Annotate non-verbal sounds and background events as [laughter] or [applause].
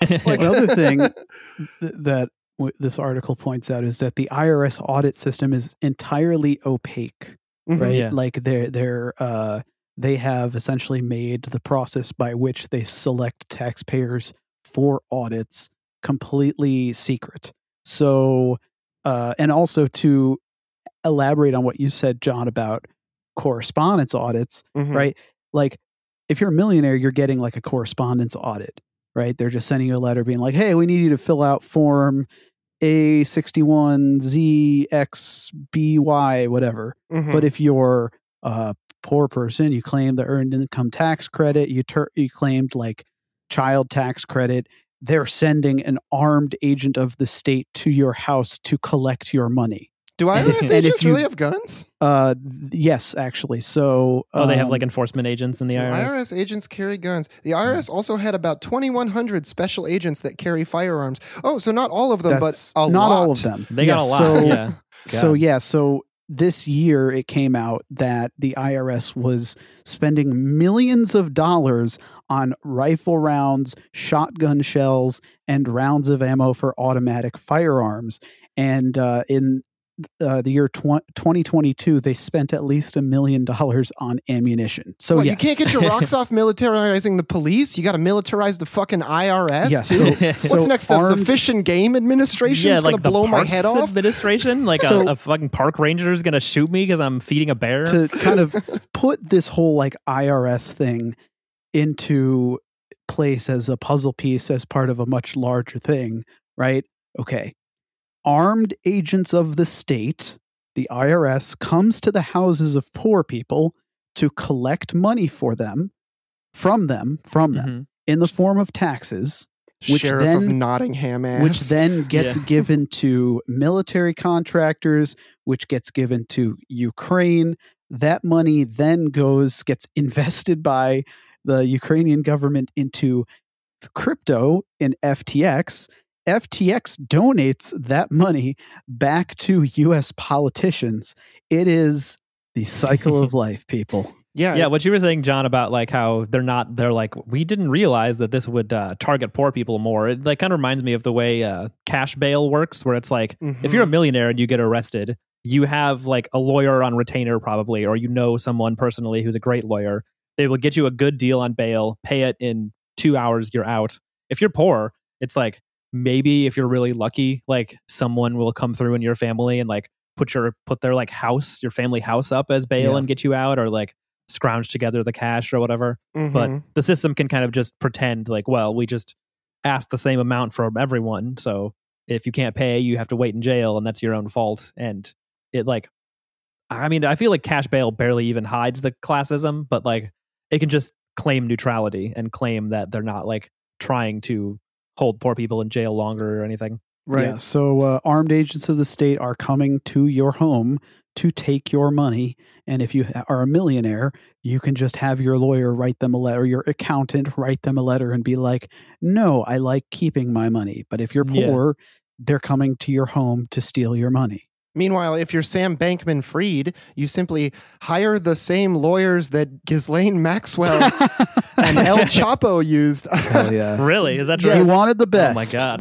Like- the other [laughs] thing th- that w- this article points out is that the IRS audit system is entirely opaque, Mhm. right? Yeah. Like they're they're uh, they have essentially made the process by which they select taxpayers for audits completely secret. So, uh, and also to elaborate on what you said, John, about correspondence audits, Mhm. right? Like, if you're a millionaire, you're getting like a correspondence audit, right? They're just sending you a letter being like, hey, we need you to fill out form A61ZXBY, whatever. Mhm. But if you're a poor person, you claim the earned income tax credit, you, ter- you claimed like child tax credit, they're sending an armed agent of the state to your house to collect your money. Do IRS and if agents you- really have guns? Uh, yes, actually. So, Oh, they have like um, enforcement agents in the Do IRS. IRS agents carry guns. The IRS also had about 2,100 special agents that carry firearms. Oh, so not all of them, that's but a not lot. all of them. They got a lot. So, yeah. [laughs] So yeah, so this year it came out that the IRS was spending millions of dollars on rifle rounds, shotgun shells, and rounds of ammo for automatic firearms. And uh, in uh, the year tw- 2022, they spent at least a million dollars on ammunition. So What, yes. You can't get your rocks [laughs] off militarizing the police. You got to militarize the fucking IRS. Yes, dude. so- What's so next? The, the Fish and Game Administration yeah, is going like to the blow my head off. administration, like So- a, a fucking park ranger is gonna shoot me because I'm feeding a bear. to kind of [laughs] put this whole like IRS thing into place as a puzzle piece as part of a much larger thing, right? Okay. Armed agents of the state, the IRS, comes to the houses of poor people to collect money for them, from them, from them, Mhm. in the form of taxes, which Sheriff of then- Nottingham ass. which then [laughs] gets Yeah. given to military contractors, which gets given to Ukraine. That money then goes, gets [laughs] invested by the Ukrainian government into crypto in FTX. FTX donates that money back to US politicians. It is the cycle of [laughs] life, people. yeah, yeah, what you were saying, John, about like how they're not, they're like, we didn't realize that this would uh, target poor people more. It like kind of reminds me of the way uh, cash bail works, where it's like, if Mhm. you're a millionaire and you get arrested, you have like a lawyer on retainer probably, or you know someone personally who's a great lawyer. They will get you a good deal on bail, pay it in two hours, you're out. If you're poor, it's like maybe if you're really lucky, like someone will come through in your family and like put your put their like house, your family house up as bail Yeah. and get you out, or like scrounge together the cash or whatever. But Mhm. the system can kind of just pretend like, well, we just ask the same amount from everyone. So if you can't pay, you have to wait in jail, and that's your own fault. And it like, I mean, I feel like cash bail barely even hides the classism, but like it can just claim neutrality and claim that they're not like trying to hold poor people in jail longer or anything. right. Yeah. So uh, armed agents of the state are coming to your home to take your money. And if you are a millionaire, you can just have your lawyer write them a letter, your accountant write them a letter and be like, no, I like keeping my money. But if you're Yeah. poor, they're coming to your home to steal your money. Meanwhile, if you're Sam Bankman Fried, you simply hire the same lawyers that Ghislaine Maxwell [laughs] and El [laughs] Chapo used. Hell yeah. [laughs] Really? Is that true? He wanted the oh best. Oh best. my god.